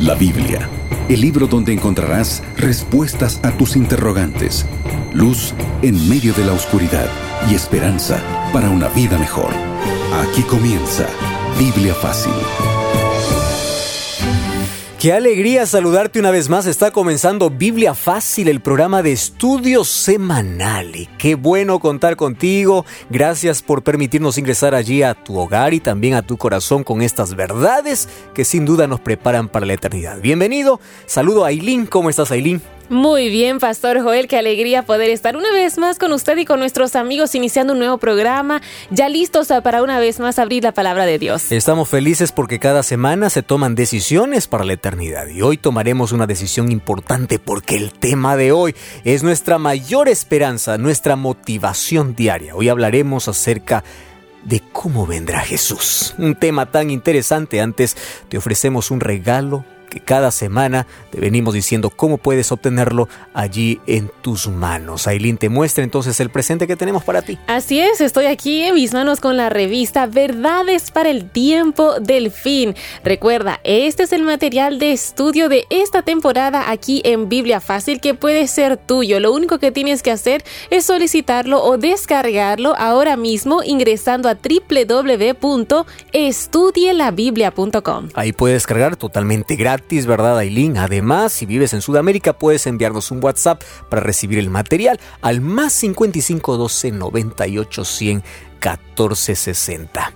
La Biblia, el libro donde encontrarás respuestas a tus interrogantes, luz en medio de la oscuridad y esperanza para una vida mejor. Aquí comienza Biblia Fácil. Qué alegría saludarte una vez más. Está comenzando Biblia Fácil, el programa de estudios semanal. Y qué bueno contar contigo. Gracias por permitirnos ingresar allí a tu hogar y también a tu corazón con estas verdades que sin duda nos preparan para la eternidad. Bienvenido. Saludo a Aileen. ¿Cómo estás, Aileen? Muy bien, Pastor Joel, qué alegría poder estar una vez más con usted y con nuestros amigos iniciando un nuevo programa, ya listos para una vez más abrir la palabra de Dios. Estamos felices porque cada semana se toman decisiones para la eternidad y hoy tomaremos una decisión importante porque el tema de hoy es nuestra mayor esperanza, nuestra motivación diaria. Hoy hablaremos acerca de cómo vendrá Jesús. Un tema tan interesante. Antes te ofrecemos un regalo que cada semana te venimos diciendo cómo puedes obtenerlo allí en tus manos. Aileen te muestra entonces el presente que tenemos para ti. Así es, estoy aquí en mis manos con la revista Verdades para el Tiempo del Fin. Recuerda, este es el material de estudio de esta temporada aquí en Biblia Fácil que puede ser tuyo. Lo único que tienes que hacer es solicitarlo o descargarlo ahora mismo ingresando a www.estudielabiblia.com. Ahí puedes descargar totalmente gratis ¿verdad, Aileen? Además, si vives en Sudamérica, puedes enviarnos un WhatsApp para recibir el material al más 55 12 98 100 14 60.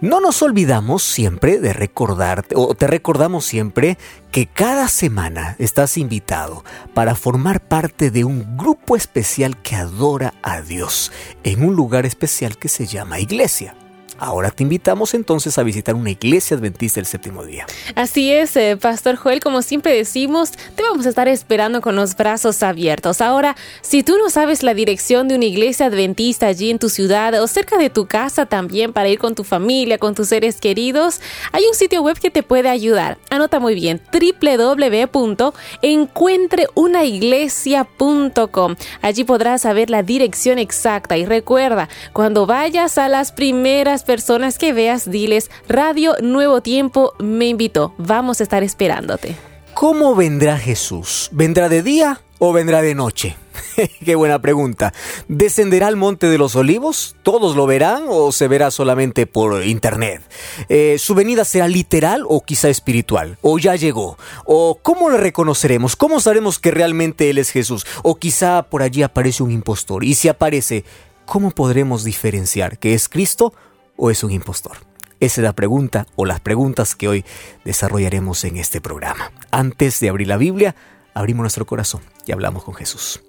No nos olvidamos siempre de recordarte, o te recordamos siempre que cada semana estás invitado para formar parte de un grupo especial que adora a Dios en un lugar especial que se llama iglesia. Ahora te invitamos entonces a visitar una iglesia adventista el séptimo día. Así es, eh, Pastor Joel, como siempre decimos, te vamos a estar esperando con los brazos abiertos. Ahora, si tú no sabes la dirección de una iglesia adventista allí en tu ciudad o cerca de tu casa también para ir con tu familia, con tus seres queridos, hay un sitio web que te puede ayudar. Anota muy bien, www.encuentreunaiglesia.com. Allí podrás saber la dirección exacta y recuerda, cuando vayas a las primeras personas que veas, diles, Radio Nuevo Tiempo me invitó, vamos a estar esperándote. ¿Cómo vendrá Jesús? ¿Vendrá de día o vendrá de noche? Qué buena pregunta. ¿Descenderá al monte de los olivos? ¿Todos lo verán o se verá solamente por internet? Eh, ¿Su venida será literal o quizá espiritual? ¿O ya llegó? ¿O cómo le reconoceremos? ¿Cómo sabremos que realmente Él es Jesús? ¿O quizá por allí aparece un impostor? Y si aparece, ¿cómo podremos diferenciar que es Cristo o es un impostor? Esa es la pregunta o las preguntas que hoy desarrollaremos en este programa. Antes de abrir la Biblia, abrimos nuestro corazón y hablamos con Jesús.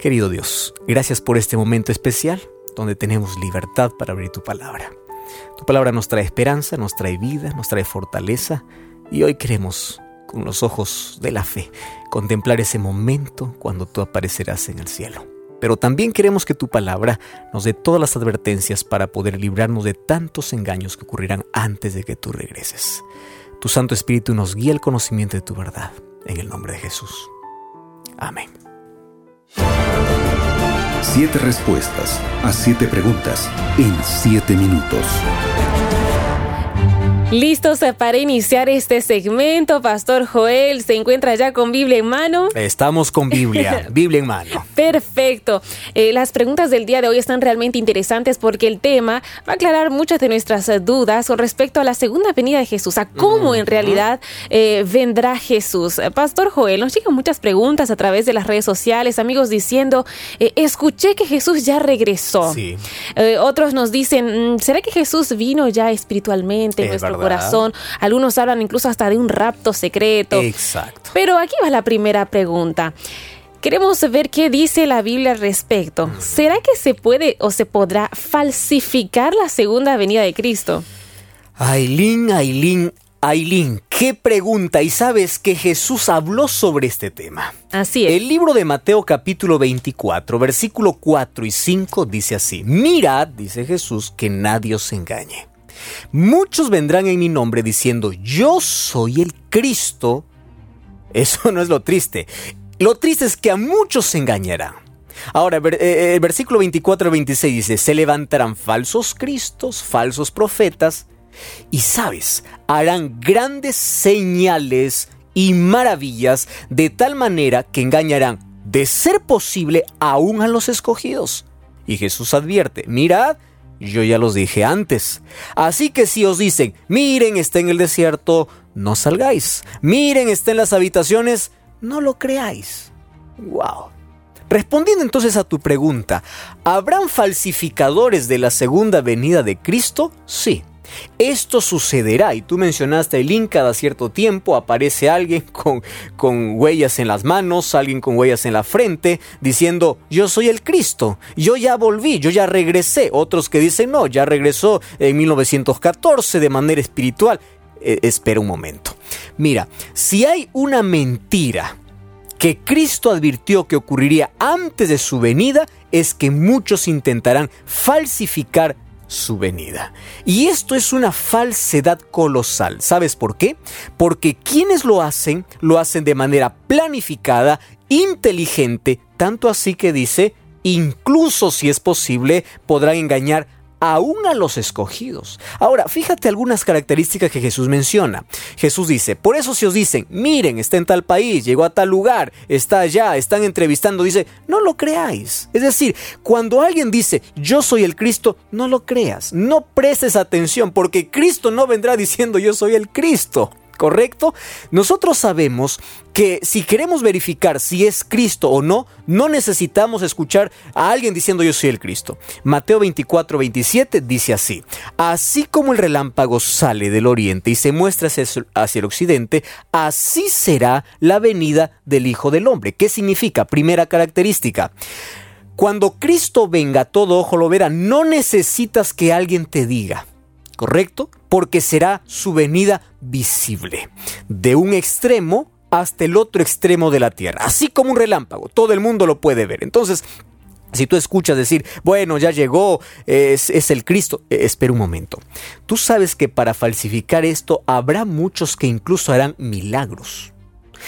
Querido Dios, gracias por este momento especial donde tenemos libertad para abrir tu palabra. Tu palabra nos trae esperanza, nos trae vida, nos trae fortaleza y hoy queremos, con los ojos de la fe, contemplar ese momento cuando tú aparecerás en el cielo. Pero también queremos que tu palabra nos dé todas las advertencias para poder librarnos de tantos engaños que ocurrirán antes de que tú regreses. Tu Santo Espíritu nos guía el conocimiento de tu verdad. En el nombre de Jesús. Amén. Siete respuestas a siete preguntas en siete minutos. Listos para iniciar este segmento, Pastor Joel, ¿se encuentra ya con Biblia en mano? Estamos con Biblia, Biblia en mano. Perfecto. Eh, las preguntas del día de hoy están realmente interesantes porque el tema va a aclarar muchas de nuestras dudas con respecto a la segunda venida de Jesús, a cómo en realidad eh, vendrá Jesús. Pastor Joel, nos llegan muchas preguntas a través de las redes sociales, amigos diciendo, eh, escuché que Jesús ya regresó. Sí. otros nos dicen, mm, ¿será que Jesús vino ya espiritualmente en nuestro corazón. Algunos hablan incluso hasta de un rapto secreto. Exacto. Pero aquí va la primera pregunta. Queremos ver qué dice la Biblia al respecto. ¿Será que se puede o se podrá falsificar la segunda venida de Cristo? Aileen, Aileen, Aileen, qué pregunta. Y sabes que Jesús habló sobre este tema. Así es. El libro de Mateo capítulo 24, versículo 4 y 5 dice así. Mirad, dice Jesús, que nadie os engañe. Muchos vendrán en mi nombre diciendo, yo soy el Cristo. Eso no es lo triste. Lo triste es que a muchos se engañarán. Ahora, eh, eh, el versículo 24 26 dice, se levantarán falsos cristos, falsos profetas, Y sabes, harán grandes señales y maravillas de tal manera que engañarán, de ser posible, aún a los escogidos. Y Jesús advierte, mirad, yo ya los dije antes. Así que si os dicen, miren, está en el desierto, no salgáis. Miren, está en las habitaciones, no lo creáis. Wow. Respondiendo entonces a tu pregunta, ¿habrán falsificadores de la segunda venida de Cristo? Sí. Esto sucederá y tú mencionaste el link cada cierto tiempo aparece alguien con, con huellas en las manos, alguien con huellas en la frente, diciendo yo soy el Cristo, yo ya volví, yo ya regresé. Otros que dicen no, ya regresó en 1914 de manera espiritual. Eh, espera un momento. Mira, si hay una mentira que Cristo advirtió que ocurriría antes de su venida, es que muchos intentarán falsificar su venida. Y esto es una falsedad colosal. ¿Sabes por qué? Porque quienes lo hacen, lo hacen de manera planificada, inteligente, tanto así que dice, incluso si es posible, podrán engañar aún a los escogidos. Ahora, fíjate algunas características que Jesús menciona. Jesús dice, por eso si os dicen, miren, está en tal país, llegó a tal lugar, está allá, están entrevistando, dice, no lo creáis. Es decir, cuando alguien dice, yo soy el Cristo, no lo creas, no prestes atención, porque Cristo no vendrá diciendo, yo soy el Cristo. ¿Correcto? Nosotros sabemos que si queremos verificar si es Cristo o no, no necesitamos escuchar a alguien diciendo yo soy el Cristo. Mateo 24, 27 dice así, así como el relámpago sale del oriente y se muestra hacia el occidente, así será la venida del Hijo del Hombre. ¿Qué significa? Primera característica. Cuando Cristo venga, todo ojo lo verá. No necesitas que alguien te diga. ¿correcto? Porque será su venida visible, de un extremo hasta el otro extremo de la tierra, así como un relámpago, todo el mundo lo puede ver. Entonces, si tú escuchas decir, bueno, ya llegó, es, es, el Cristo, eh, espera un momento. Tú sabes que para falsificar esto habrá muchos que incluso harán milagros.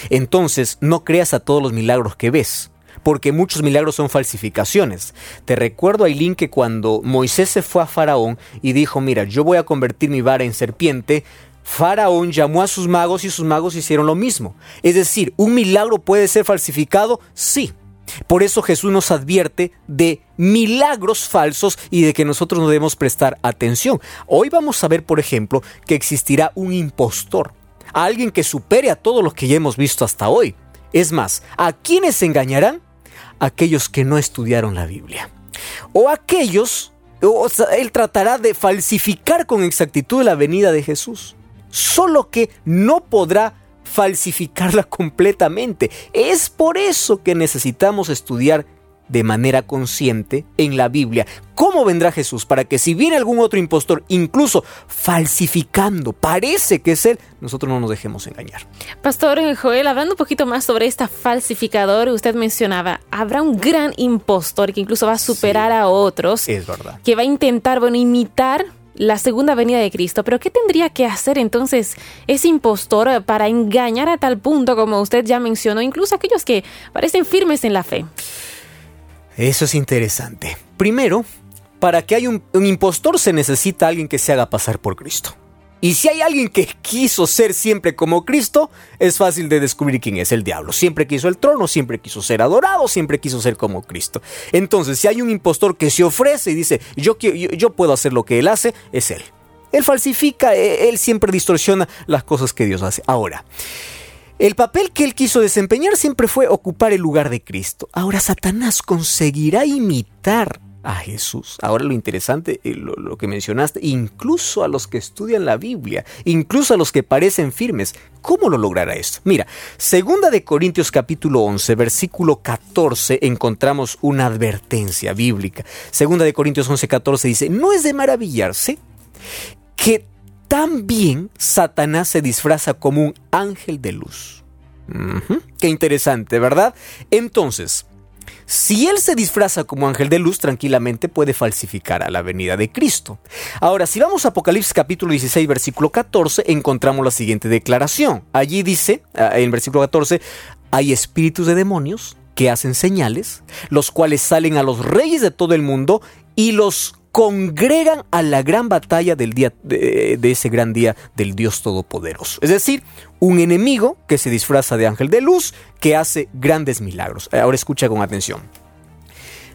Entonces, no creas a todos los milagros que ves porque muchos milagros son falsificaciones. Te recuerdo, Aileen, que cuando Moisés se fue a Faraón y dijo, mira, yo voy a convertir mi vara en serpiente, Faraón llamó a sus magos y sus magos hicieron lo mismo. Es decir, ¿un milagro puede ser falsificado? Sí. Por eso Jesús nos advierte de milagros falsos y de que nosotros no debemos prestar atención. Hoy vamos a ver, por ejemplo, que existirá un impostor, alguien que supere a todos los que ya hemos visto hasta hoy. Es más, ¿a quiénes engañarán? Aquellos que no estudiaron la Biblia. O aquellos, o él tratará de falsificar con exactitud la venida de Jesús. Solo que no podrá falsificarla completamente. Es por eso que necesitamos estudiar de manera consciente en la Biblia. ¿Cómo vendrá Jesús? Para que si viene algún otro impostor, incluso falsificando, parece que es Él, nosotros no nos dejemos engañar. Pastor Joel, hablando un poquito más sobre esta falsificador, usted mencionaba, habrá un gran impostor que incluso va a superar a otros. Es verdad. Que va a intentar, bueno, imitar la segunda venida de Cristo. Pero ¿qué tendría que hacer entonces ese impostor para engañar a tal punto, como usted ya mencionó, incluso aquellos que parecen firmes en la fe? Eso es interesante. Primero, para que haya un, impostor se necesita alguien que se haga pasar por Cristo. Y si hay alguien que quiso ser siempre como Cristo, es fácil de descubrir quién es el diablo. Siempre quiso el trono, siempre quiso ser adorado, siempre quiso ser como Cristo. Entonces, si hay un impostor que se ofrece y dice, yo, yo, puedo hacer lo que él hace, es él. Él falsifica, e, él siempre distorsiona las cosas que Dios hace. Ahora, el papel que él quiso desempeñar siempre fue ocupar el lugar de Cristo. Ahora Satanás conseguirá imitar a Jesús. Ahora lo interesante, eh, lo, que mencionaste, incluso a los que estudian la Biblia, incluso a los que parecen firmes, ¿cómo lo logrará esto? Mira, segunda de Corintios capítulo 11, versículo 14, encontramos una advertencia bíblica. Segunda de Corintios 11, 14 dice, no es de maravillarse que también Satanás se disfraza como un ángel de luz. Qué interesante, ¿verdad? Entonces, si él se disfraza como ángel de luz, tranquilamente puede falsificar a la venida de Cristo. Ahora, si vamos a Apocalipsis capítulo 16, versículo 14, encontramos la siguiente declaración. Allí dice, ah, en versículo 14, hay espíritus de demonios que hacen señales, los cuales salen a los reyes de todo el mundo y los congregan a la gran batalla del día de, ese gran día del Dios Todopoderoso. Es decir, un enemigo que se disfraza de ángel de luz que hace grandes milagros. Ahora escucha con atención.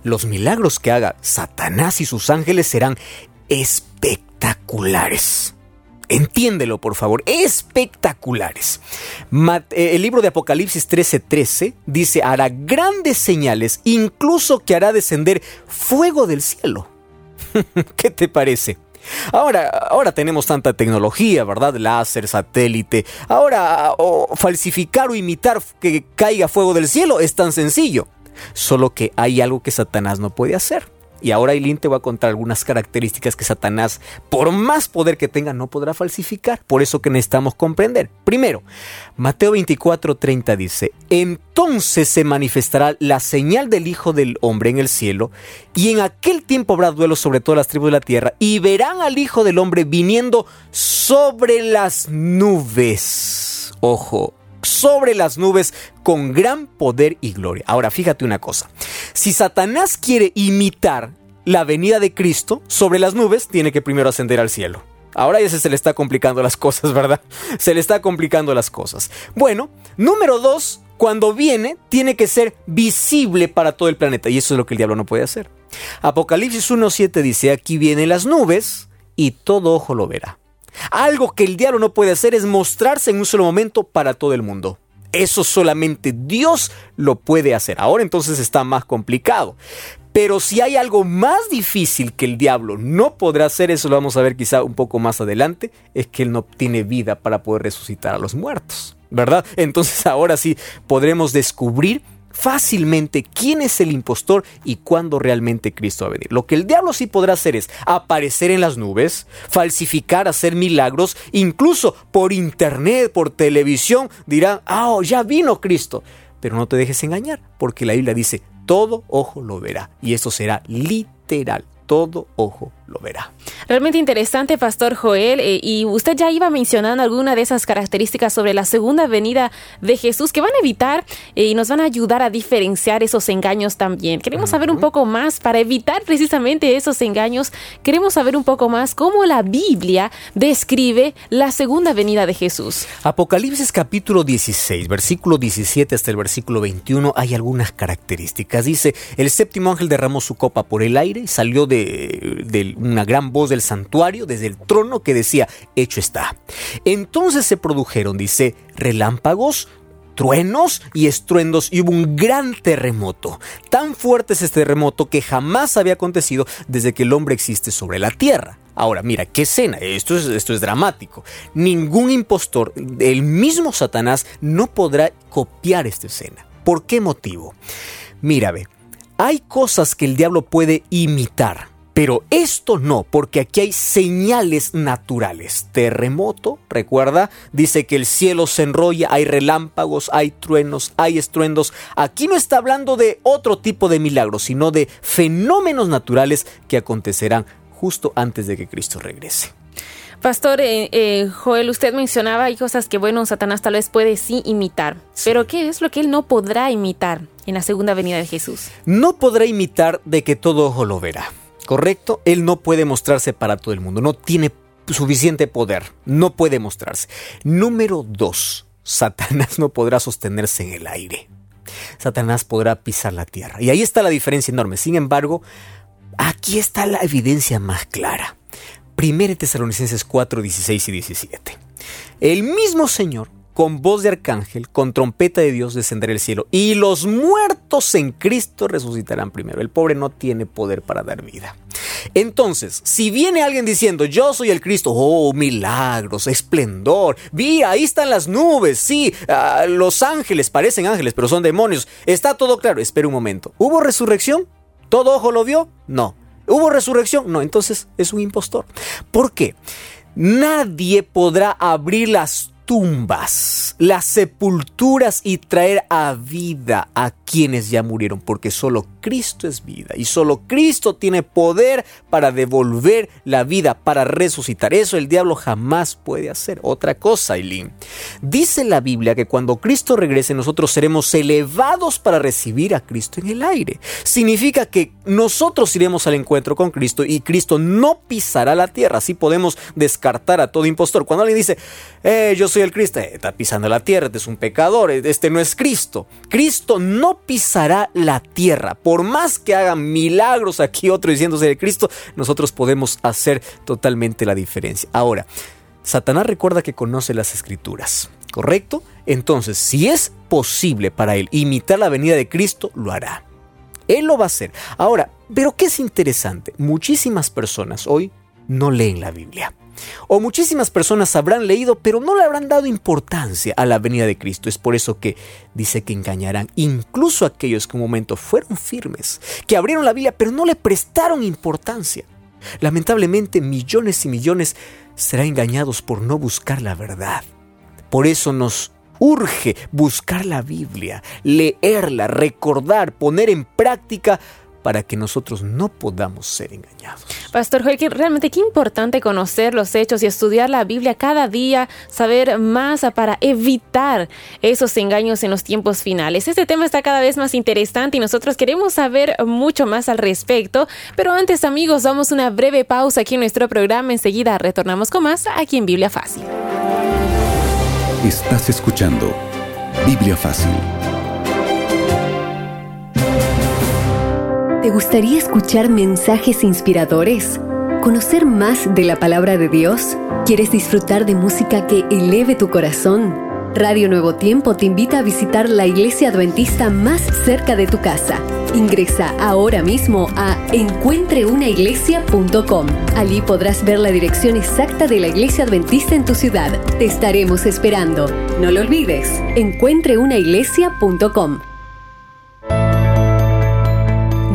Los milagros que haga Satanás y sus ángeles serán espectaculares. Entiéndelo, por favor, espectaculares. Eh, el libro de Apocalipsis 13:13 dice, hará grandes señales, incluso que hará descender fuego del cielo. ¿Qué te parece? Ahora, ahora tenemos tanta tecnología, ¿verdad? Láser, satélite. Ahora, falsificar o imitar que caiga fuego del cielo es tan sencillo. Solo que hay algo que Satanás no puede hacer. Y ahora Aileen te va a contar algunas características que Satanás, por más poder que tenga, no podrá falsificar. Por eso que necesitamos comprender. Primero, Mateo 24:30 dice, entonces se manifestará la señal del Hijo del Hombre en el cielo, y en aquel tiempo habrá duelo sobre todas las tribus de la tierra, y verán al Hijo del Hombre viniendo sobre las nubes. Ojo, sobre las nubes con gran poder y gloria. Ahora, fíjate una cosa. Si Satanás quiere imitar la venida de Cristo sobre las nubes, tiene que primero ascender al cielo. Ahora ya se le está complicando las cosas, ¿verdad? Se le está complicando las cosas. Bueno, número dos, cuando viene, tiene que ser visible para todo el planeta. Y eso es lo que el diablo no puede hacer. Apocalipsis 1.7 dice, aquí vienen las nubes y todo ojo lo verá. Algo que el diablo no puede hacer es mostrarse en un solo momento para todo el mundo. Eso solamente Dios lo puede hacer. Ahora entonces está más complicado. Pero si hay algo más difícil que el diablo no podrá hacer, eso lo vamos a ver quizá un poco más adelante, es que él no tiene vida para poder resucitar a los muertos. ¿Verdad? Entonces ahora sí podremos descubrir fácilmente quién es el impostor y cuándo realmente Cristo va a venir. Lo que el diablo sí podrá hacer es aparecer en las nubes, falsificar, hacer milagros, incluso por internet, por televisión, dirán, ah, oh, ya vino Cristo. Pero no te dejes engañar, porque la Biblia dice, todo ojo lo verá, y eso será literal todo ojo lo verá. Realmente interesante, Pastor Joel. Eh, y usted ya iba mencionando alguna de esas características sobre la segunda venida de Jesús que van a evitar eh, y nos van a ayudar a diferenciar esos engaños también. Queremos saber un poco más para evitar precisamente esos engaños. Queremos saber un poco más cómo la Biblia describe la segunda venida de Jesús. Apocalipsis capítulo 16, versículo 17 hasta el versículo 21 hay algunas características. Dice, el séptimo ángel derramó su copa por el aire y salió de de, una gran voz del santuario desde el trono que decía, hecho está. Entonces se produjeron, dice, relámpagos, truenos y estruendos y hubo un gran terremoto. Tan fuerte es este terremoto que jamás había acontecido desde que el hombre existe sobre la tierra. Ahora, mira, qué escena, esto es, esto es dramático. Ningún impostor, el mismo Satanás, no podrá copiar esta escena. ¿Por qué motivo? Mira, ve, hay cosas que el diablo puede imitar, pero esto no, porque aquí hay señales naturales. Terremoto, recuerda, dice que el cielo se enrolla, hay relámpagos, hay truenos, hay estruendos. Aquí no está hablando de otro tipo de milagros, sino de fenómenos naturales que acontecerán justo antes de que Cristo regrese. Pastor eh, eh, Joel, usted mencionaba hay cosas que, bueno, Satanás tal vez puede sí imitar, pero ¿qué es lo que él no podrá imitar en la segunda venida de Jesús? No podrá imitar de que todo ojo lo verá, ¿correcto? Él no puede mostrarse para todo el mundo, no tiene suficiente poder, no puede mostrarse. Número dos, Satanás no podrá sostenerse en el aire. Satanás podrá pisar la tierra. Y ahí está la diferencia enorme. Sin embargo, aquí está la evidencia más clara. 1 Tesalonicenses 4, 16 y 17. El mismo Señor, con voz de arcángel, con trompeta de Dios, descenderá el cielo, y los muertos en Cristo resucitarán primero. El pobre no tiene poder para dar vida. Entonces, si viene alguien diciendo, yo soy el Cristo, oh, milagros, esplendor, vi, ahí están las nubes, sí, ah, los ángeles, parecen ángeles, pero son demonios, está todo claro, espera un momento, ¿hubo resurrección? ¿Todo ojo lo vio? No. ¿Hubo resurrección? No, entonces es un impostor. ¿Por qué? Nadie podrá abrir las tumbas, las sepulturas y traer a vida a quienes ya murieron, porque solo Cristo es vida y solo Cristo tiene poder para devolver la vida, para resucitar. Eso el diablo jamás puede hacer. Otra cosa, Eileen. Dice la Biblia que cuando Cristo regrese nosotros seremos elevados para recibir a Cristo en el aire. Significa que nosotros iremos al encuentro con Cristo y Cristo no pisará la tierra. Así podemos descartar a todo impostor. Cuando alguien dice, eh, yo soy el Cristo, eh, está pisando la tierra, este es un pecador, eh, este no es Cristo. Cristo no pisará la tierra. Por más que hagan milagros aquí otro diciéndose de Cristo, nosotros podemos hacer totalmente la diferencia. Ahora, Satanás recuerda que conoce las escrituras, ¿correcto? Entonces, si es posible para él imitar la venida de Cristo, lo hará. Él lo va a hacer. Ahora, pero ¿qué es interesante? Muchísimas personas hoy no leen la Biblia. O muchísimas personas habrán leído, pero no le habrán dado importancia a la venida de Cristo. Es por eso que dice que engañarán incluso aquellos que un momento fueron firmes, que abrieron la Biblia, pero no le prestaron importancia. Lamentablemente, millones y millones serán engañados por no buscar la verdad. Por eso nos urge buscar la Biblia, leerla, recordar, poner en práctica para que nosotros no podamos ser engañados. Pastor Joaquín, realmente qué importante conocer los hechos y estudiar la Biblia cada día, saber más para evitar esos engaños en los tiempos finales. Este tema está cada vez más interesante y nosotros queremos saber mucho más al respecto, pero antes amigos, damos una breve pausa aquí en nuestro programa, enseguida retornamos con más aquí en Biblia Fácil. Estás escuchando Biblia Fácil. ¿Te gustaría escuchar mensajes inspiradores? ¿Conocer más de la palabra de Dios? ¿Quieres disfrutar de música que eleve tu corazón? Radio Nuevo Tiempo te invita a visitar la iglesia adventista más cerca de tu casa. Ingresa ahora mismo a encuentreunaiglesia.com. Allí podrás ver la dirección exacta de la iglesia adventista en tu ciudad. Te estaremos esperando. No lo olvides, encuentreunaiglesia.com.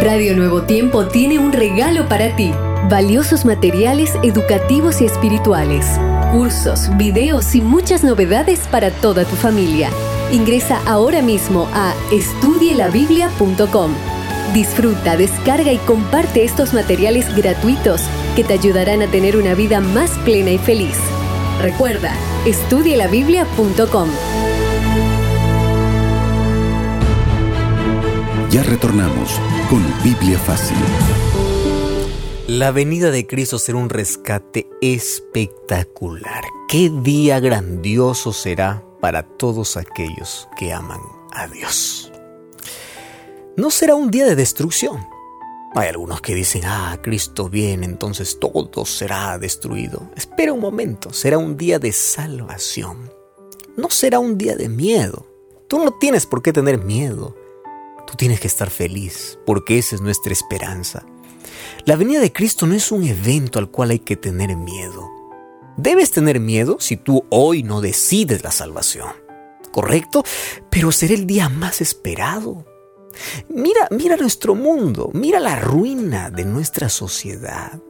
Radio Nuevo Tiempo tiene un regalo para ti. Valiosos materiales educativos y espirituales cursos, videos y muchas novedades para toda tu familia. Ingresa ahora mismo a estudielabiblia.com. Disfruta, descarga y comparte estos materiales gratuitos que te ayudarán a tener una vida más plena y feliz. Recuerda, estudielabiblia.com. Ya retornamos con Biblia Fácil. La venida de Cristo será un rescate espectacular. Qué día grandioso será para todos aquellos que aman a Dios. No será un día de destrucción. Hay algunos que dicen, ah, Cristo viene, entonces todo será destruido. Espera un momento, será un día de salvación. No será un día de miedo. Tú no tienes por qué tener miedo. Tú tienes que estar feliz, porque esa es nuestra esperanza. La venida de Cristo no es un evento al cual hay que tener miedo. Debes tener miedo si tú hoy no decides la salvación. ¿Correcto? Pero será el día más esperado. Mira, mira nuestro mundo, mira la ruina de nuestra sociedad.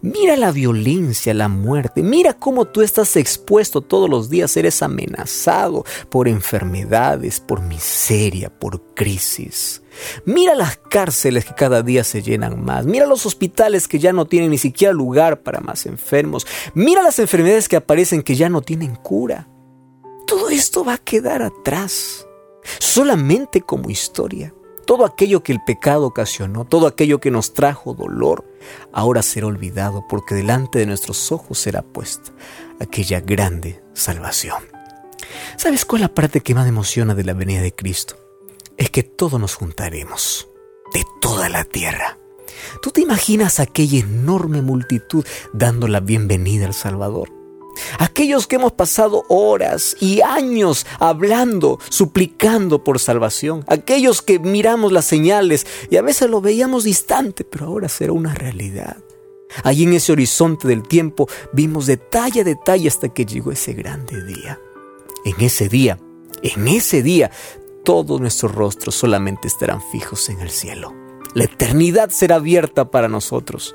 Mira la violencia, la muerte. Mira cómo tú estás expuesto todos los días. Eres amenazado por enfermedades, por miseria, por crisis. Mira las cárceles que cada día se llenan más. Mira los hospitales que ya no tienen ni siquiera lugar para más enfermos. Mira las enfermedades que aparecen que ya no tienen cura. Todo esto va a quedar atrás, solamente como historia. Todo aquello que el pecado ocasionó, todo aquello que nos trajo dolor, ahora será olvidado porque delante de nuestros ojos será puesta aquella grande salvación. ¿Sabes cuál es la parte que más emociona de la venida de Cristo? es que todos nos juntaremos, de toda la tierra. ¿Tú te imaginas aquella enorme multitud dando la bienvenida al Salvador? Aquellos que hemos pasado horas y años hablando, suplicando por salvación. Aquellos que miramos las señales y a veces lo veíamos distante, pero ahora será una realidad. Allí en ese horizonte del tiempo vimos detalle a detalle hasta que llegó ese grande día. En ese día, en ese día, todos nuestros rostros solamente estarán fijos en el cielo. La eternidad será abierta para nosotros.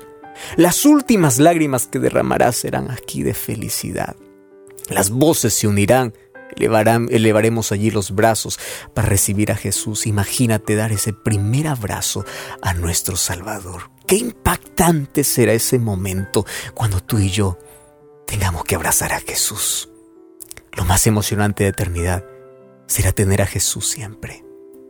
Las últimas lágrimas que derramarás serán aquí de felicidad. Las voces se unirán, elevaremos allí los brazos para recibir a Jesús. Imagínate dar ese primer abrazo a nuestro Salvador. Qué impactante será ese momento cuando tú y yo tengamos que abrazar a Jesús. Lo más emocionante de eternidad será tener a Jesús siempre,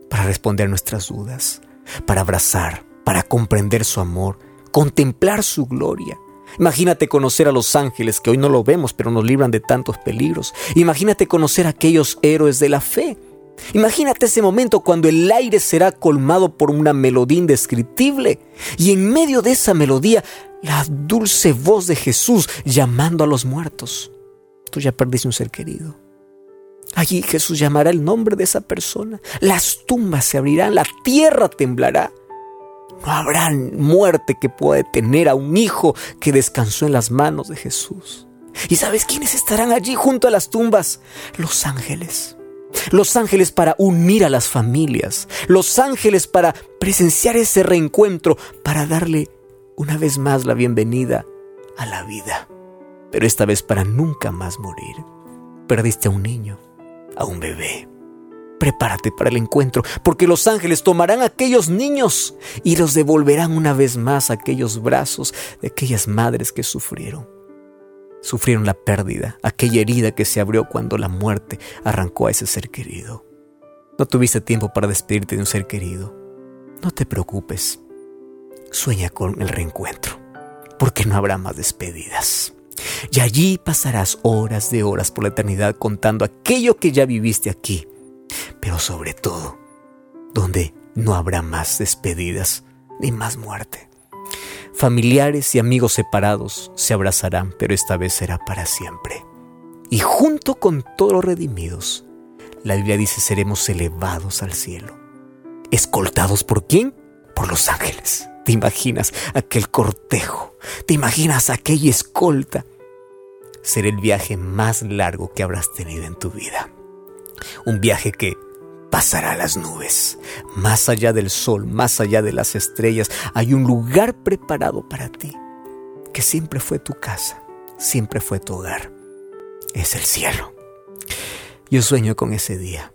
para responder nuestras dudas, para abrazar para comprender su amor, contemplar su gloria. Imagínate conocer a los ángeles que hoy no lo vemos, pero nos libran de tantos peligros. Imagínate conocer a aquellos héroes de la fe. Imagínate ese momento cuando el aire será colmado por una melodía indescriptible y en medio de esa melodía la dulce voz de Jesús llamando a los muertos. Tú ya perdiste un ser querido. Allí Jesús llamará el nombre de esa persona. Las tumbas se abrirán, la tierra temblará. No habrá muerte que pueda detener a un hijo que descansó en las manos de Jesús. ¿Y sabes quiénes estarán allí junto a las tumbas? Los ángeles. Los ángeles para unir a las familias. Los ángeles para presenciar ese reencuentro, para darle una vez más la bienvenida a la vida. Pero esta vez para nunca más morir. Perdiste a un niño, a un bebé. Prepárate para el encuentro, porque los ángeles tomarán aquellos niños y los devolverán una vez más a aquellos brazos de aquellas madres que sufrieron. Sufrieron la pérdida, aquella herida que se abrió cuando la muerte arrancó a ese ser querido. No tuviste tiempo para despedirte de un ser querido. No te preocupes. Sueña con el reencuentro, porque no habrá más despedidas. Y allí pasarás horas de horas por la eternidad contando aquello que ya viviste aquí, pero sobre todo, donde no habrá más despedidas ni más muerte. Familiares y amigos separados se abrazarán, pero esta vez será para siempre. Y junto con todos los redimidos, la Biblia dice seremos elevados al cielo. ¿Escoltados por quién? Por los ángeles. ¿Te imaginas aquel cortejo? ¿Te imaginas aquella escolta? Será el viaje más largo que habrás tenido en tu vida. Un viaje que pasará las nubes. Más allá del sol, más allá de las estrellas, hay un lugar preparado para ti, que siempre fue tu casa, siempre fue tu hogar. Es el cielo. Yo sueño con ese día.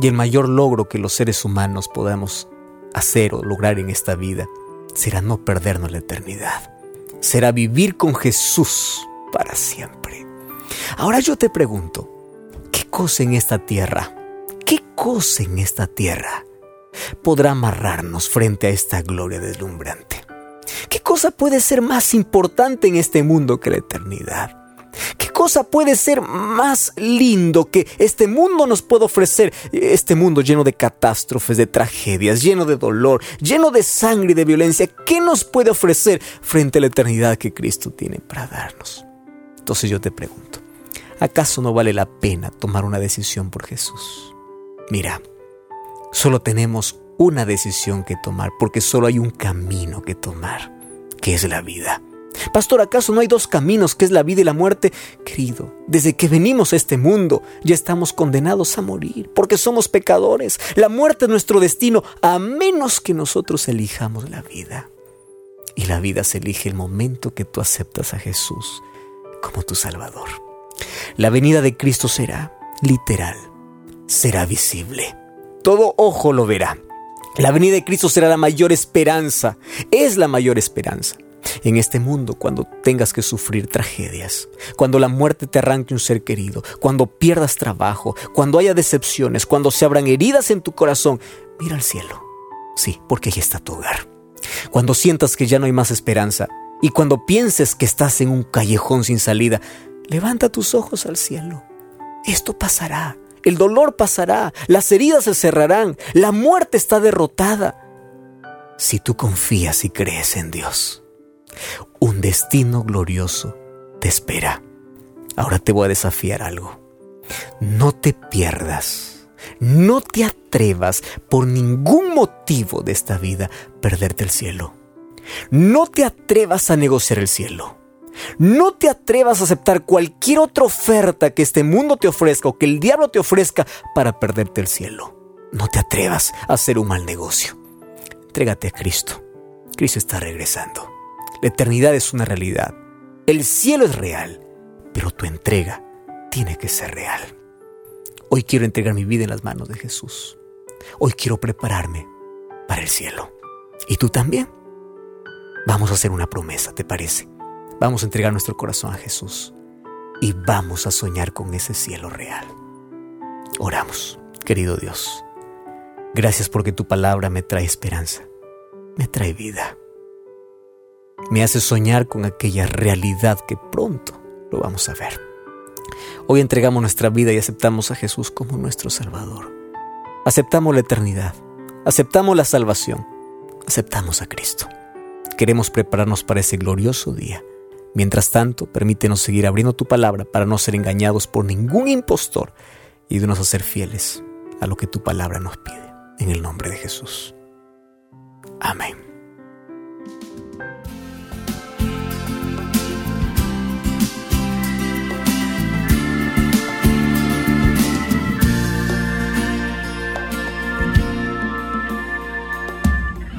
Y el mayor logro que los seres humanos podamos hacer o lograr en esta vida será no perdernos la eternidad. Será vivir con Jesús para siempre. Ahora yo te pregunto, ¿qué cosa en esta tierra, qué cosa en esta tierra podrá amarrarnos frente a esta gloria deslumbrante? ¿Qué cosa puede ser más importante en este mundo que la eternidad? ¿Qué cosa puede ser más lindo que este mundo nos puede ofrecer? Este mundo lleno de catástrofes, de tragedias, lleno de dolor, lleno de sangre y de violencia. ¿Qué nos puede ofrecer frente a la eternidad que Cristo tiene para darnos? Entonces yo te pregunto, ¿acaso no vale la pena tomar una decisión por Jesús? Mira, solo tenemos una decisión que tomar porque solo hay un camino que tomar, que es la vida. Pastor, ¿acaso no hay dos caminos, que es la vida y la muerte? Querido, desde que venimos a este mundo ya estamos condenados a morir, porque somos pecadores. La muerte es nuestro destino, a menos que nosotros elijamos la vida. Y la vida se elige el momento que tú aceptas a Jesús como tu Salvador. La venida de Cristo será literal, será visible. Todo ojo lo verá. La venida de Cristo será la mayor esperanza, es la mayor esperanza en este mundo cuando tengas que sufrir tragedias, cuando la muerte te arranque un ser querido, cuando pierdas trabajo, cuando haya decepciones, cuando se abran heridas en tu corazón, mira al cielo. Sí, porque ahí está tu hogar. Cuando sientas que ya no hay más esperanza y cuando pienses que estás en un callejón sin salida, levanta tus ojos al cielo. Esto pasará. El dolor pasará, las heridas se cerrarán, la muerte está derrotada. Si tú confías y crees en Dios. Un destino glorioso te espera. Ahora te voy a desafiar algo. No te pierdas, no te atrevas por ningún motivo de esta vida perderte el cielo. No te atrevas a negociar el cielo. No te atrevas a aceptar cualquier otra oferta que este mundo te ofrezca o que el diablo te ofrezca para perderte el cielo. No te atrevas a hacer un mal negocio. Entrégate a Cristo. Cristo está regresando. La eternidad es una realidad. El cielo es real, pero tu entrega tiene que ser real. Hoy quiero entregar mi vida en las manos de Jesús. Hoy quiero prepararme para el cielo. ¿Y tú también? Vamos a hacer una promesa, ¿te parece? Vamos a entregar nuestro corazón a Jesús y vamos a soñar con ese cielo real. Oramos, querido Dios. Gracias porque tu palabra me trae esperanza. me trae vida. Me hace soñar con aquella realidad que pronto lo vamos a ver. Hoy entregamos nuestra vida y aceptamos a Jesús como nuestro Salvador. Aceptamos la eternidad, aceptamos la salvación, aceptamos a Cristo. Queremos prepararnos para ese glorioso día. Mientras tanto, permítenos seguir abriendo tu palabra para no ser engañados por ningún impostor y de a ser fieles a lo que tu palabra nos pide. En el nombre de Jesús. Amén.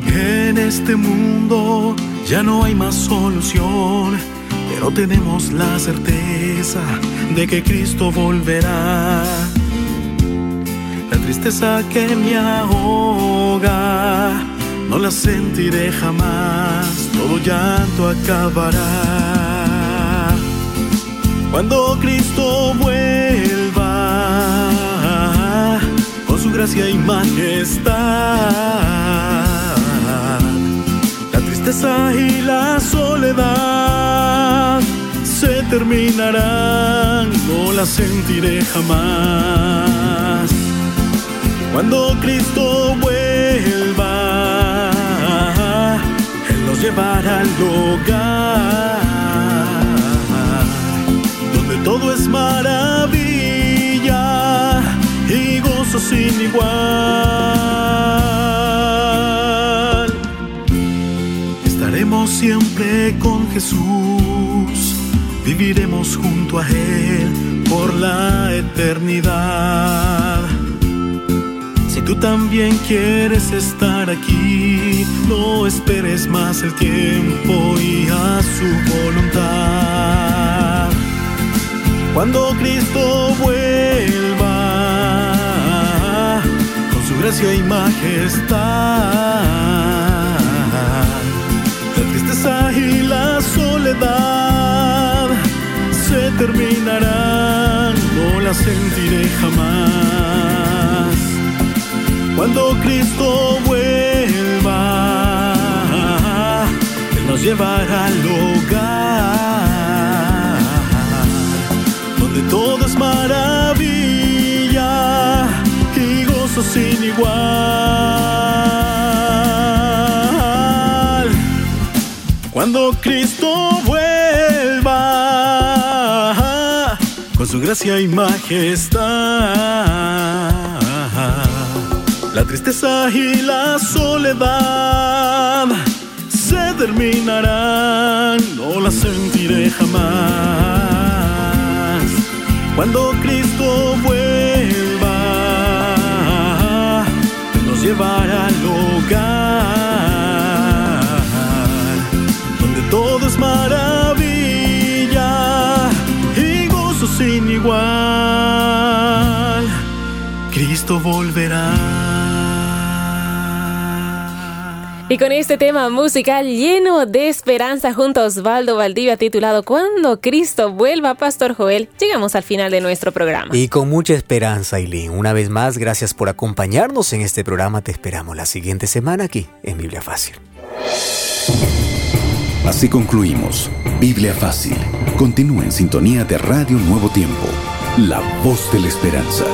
En este mundo ya no hay más solución, pero tenemos la certeza de que Cristo volverá. La tristeza que me ahoga, no la sentiré jamás, todo llanto acabará. Cuando Cristo vuelva, con su gracia y majestad y la soledad se terminarán, no la sentiré jamás. Cuando Cristo vuelva, Él nos llevará al hogar, donde todo es maravilla y gozo sin igual. Siempre con Jesús, viviremos junto a Él por la eternidad. Si tú también quieres estar aquí, no esperes más el tiempo y a su voluntad. Cuando Cristo vuelva con su gracia y majestad y la soledad se terminarán, no la sentiré jamás. Cuando Cristo vuelva, Él nos llevará al hogar, donde todo es maravilla y gozo sin igual. Cuando Cristo vuelva con su gracia y majestad, la tristeza y la soledad se terminarán, no la sentiré jamás. Cuando Cristo vuelva, nos llevará al hogar sin igual. Cristo volverá. Y con este tema musical lleno de esperanza junto a Osvaldo Valdivia titulado Cuando Cristo vuelva, Pastor Joel, llegamos al final de nuestro programa. Y con mucha esperanza, Aileen. Una vez más, gracias por acompañarnos en este programa. Te esperamos la siguiente semana aquí en Biblia Fácil. Así concluimos. Biblia Fácil. Continúa en sintonía de Radio Nuevo Tiempo. La voz de la esperanza.